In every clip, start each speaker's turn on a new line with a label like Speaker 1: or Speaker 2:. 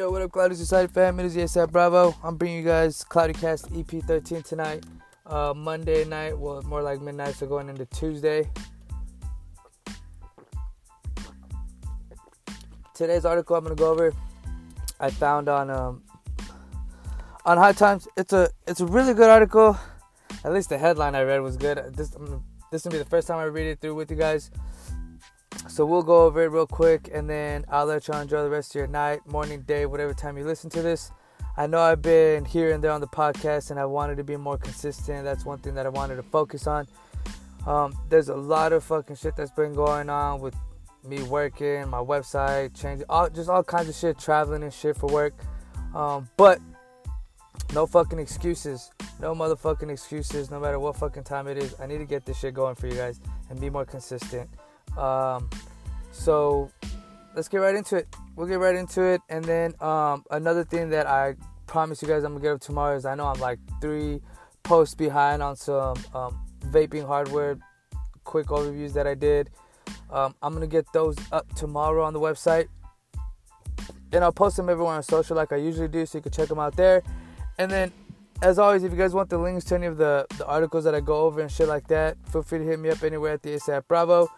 Speaker 1: Yo, what up, Cloudy Society fam? It is ASAP Bravo. I'm bringing you guys Cloudy Cast EP 13 tonight. Uh, Monday night, well, more like midnight, so going into Tuesday. Today's article I'm gonna go over, I found on um, on High Times. It's a it's a really good article. At least the headline I read was good. This I'm, this will be the first time I read it through with you guys. So we'll go over it real quick and then I'll let y'all enjoy the rest of your night, morning, day, whatever time you listen to this. I know I've been here and there on the podcast and I wanted to be more consistent. That's one thing that I wanted to focus on. Um, there's a lot of fucking shit that's been going on with me working, my website, changing, all, just all kinds of shit, traveling and shit for work. Um, but no fucking excuses. No motherfucking excuses, no matter what fucking time it is. I need to get this shit going for you guys and be more consistent. Um, so let's get right into it. We'll get right into it. And then um, another thing that I promise you guys I'm gonna get up tomorrow is I know I'm like three posts behind on some um, vaping hardware quick overviews that I did. Um, I'm gonna get those up tomorrow on the website. And I'll post them everywhere on social like I usually do, so you can check them out there. And then, as always, if you guys want the links to any of the, the articles that I go over and shit like that, feel free to hit me up anywhere at the ASAP Bravo.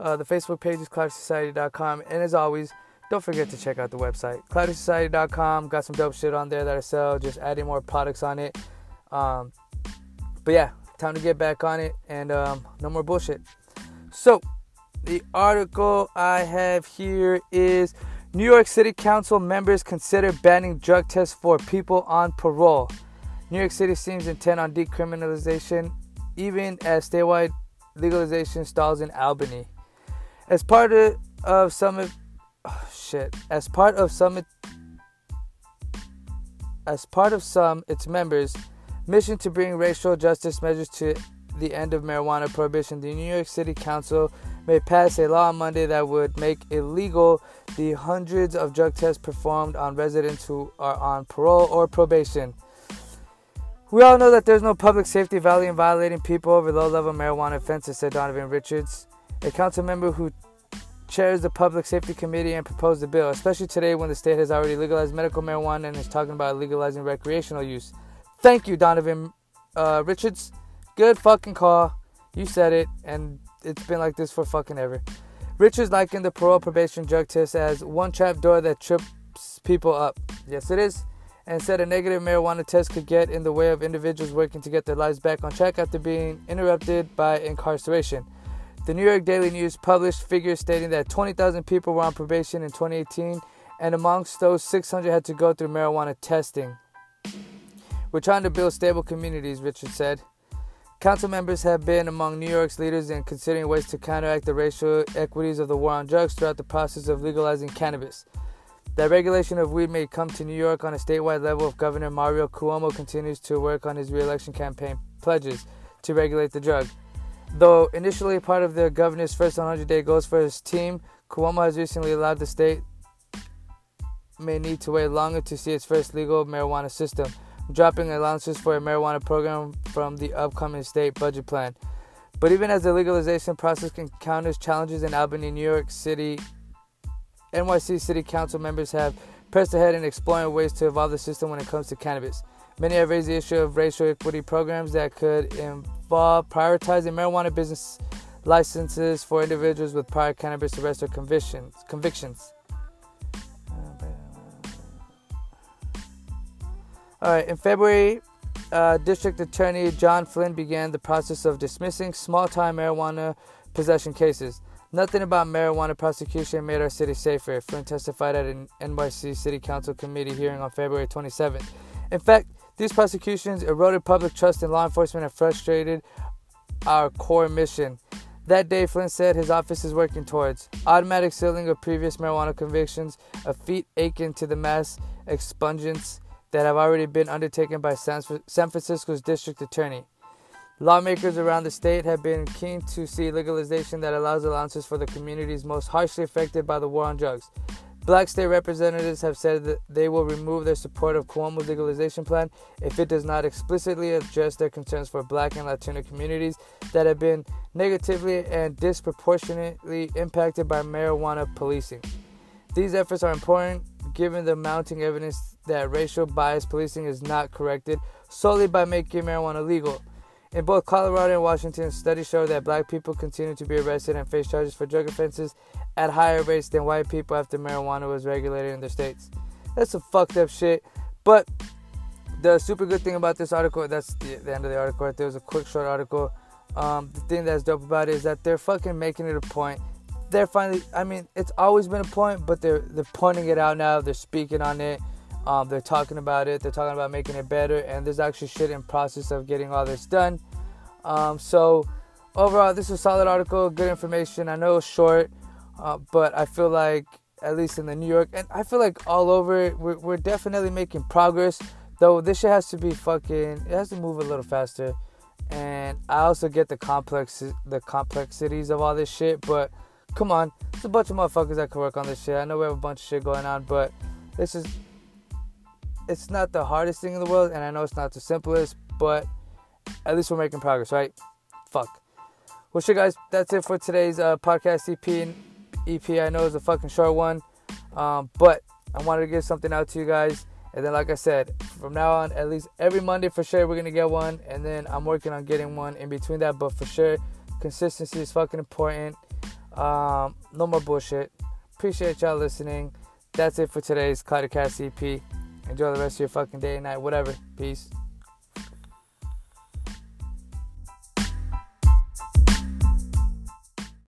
Speaker 1: Uh, the Facebook page is cloudysociety.com. And as always, don't forget to check out the website, cloudysociety.com. Got some dope shit on there that I sell, just adding more products on it. Um, but yeah, time to get back on it and um, no more bullshit. So, the article I have here is New York City Council members consider banning drug tests for people on parole. New York City seems intent on decriminalization, even as statewide legalization stalls in Albany. As part of, of Summit, oh, shit. As part of Summit, as part of some its members' mission to bring racial justice measures to the end of marijuana prohibition, the New York City Council may pass a law on Monday that would make illegal the hundreds of drug tests performed on residents who are on parole or probation. We all know that there's no public safety value in violating people over low level marijuana offenses, said Donovan Richards a council member who chairs the Public Safety Committee and proposed the bill, especially today when the state has already legalized medical marijuana and is talking about legalizing recreational use. Thank you, Donovan uh, Richards. Good fucking call. You said it, and it's been like this for fucking ever. Richards likened the parole probation drug test as one trap door that trips people up. Yes, it is. And said a negative marijuana test could get in the way of individuals working to get their lives back on track after being interrupted by incarceration. The New York Daily News published figures stating that 20,000 people were on probation in 2018, and amongst those, 600 had to go through marijuana testing. We're trying to build stable communities, Richard said. Council members have been among New York's leaders in considering ways to counteract the racial equities of the war on drugs throughout the process of legalizing cannabis. That regulation of weed may come to New York on a statewide level if Governor Mario Cuomo continues to work on his reelection campaign pledges to regulate the drug. Though initially part of the governor's first 100 day goals for his team, Cuomo has recently allowed the state may need to wait longer to see its first legal marijuana system, dropping allowances for a marijuana program from the upcoming state budget plan. But even as the legalization process encounters challenges in Albany, New York City, NYC City Council members have pressed ahead in exploring ways to evolve the system when it comes to cannabis. Many have raised the issue of racial equity programs that could involve prioritizing marijuana business licenses for individuals with prior cannabis arrest or convictions. convictions. All right, in February, uh, District Attorney John Flynn began the process of dismissing small time marijuana possession cases. Nothing about marijuana prosecution made our city safer, Flynn testified at an NYC City Council committee hearing on February 27th. In fact, these prosecutions eroded public trust in law enforcement and frustrated our core mission. That day, Flynn said his office is working towards automatic sealing of previous marijuana convictions, a feat akin to the mass expungence that have already been undertaken by San Francisco's district attorney. Lawmakers around the state have been keen to see legalization that allows allowances for the communities most harshly affected by the war on drugs. Black state representatives have said that they will remove their support of Cuomo's legalization plan if it does not explicitly address their concerns for black and Latino communities that have been negatively and disproportionately impacted by marijuana policing. These efforts are important given the mounting evidence that racial bias policing is not corrected solely by making marijuana legal. In both Colorado and Washington, studies show that black people continue to be arrested and face charges for drug offenses at higher rates than white people after marijuana was regulated in their states. That's some fucked up shit. But the super good thing about this article, that's the, the end of the article right there. was a quick, short article. Um, the thing that's dope about it is that they're fucking making it a point. They're finally, I mean, it's always been a point, but they're they're pointing it out now. They're speaking on it. Um, they're talking about it. They're talking about making it better, and there's actually shit in process of getting all this done. Um, so overall, this is a solid article, good information. I know it's short, uh, but I feel like at least in the New York, and I feel like all over, we're, we're definitely making progress. Though this shit has to be fucking, it has to move a little faster. And I also get the complex, the complexities of all this shit, but come on, there's a bunch of motherfuckers that can work on this shit. I know we have a bunch of shit going on, but this is it's not the hardest thing in the world, and I know it's not the simplest, but at least we're making progress, right? Fuck. Well, shit, guys, that's it for today's uh, podcast EP. EP, I know is a fucking short one, um, but I wanted to give something out to you guys. And then, like I said, from now on, at least every Monday for sure, we're gonna get one. And then I'm working on getting one in between that. But for sure, consistency is fucking important. Um, no more bullshit. Appreciate y'all listening. That's it for today's Cloudcast EP. Enjoy the rest of your fucking day and night, whatever. Peace.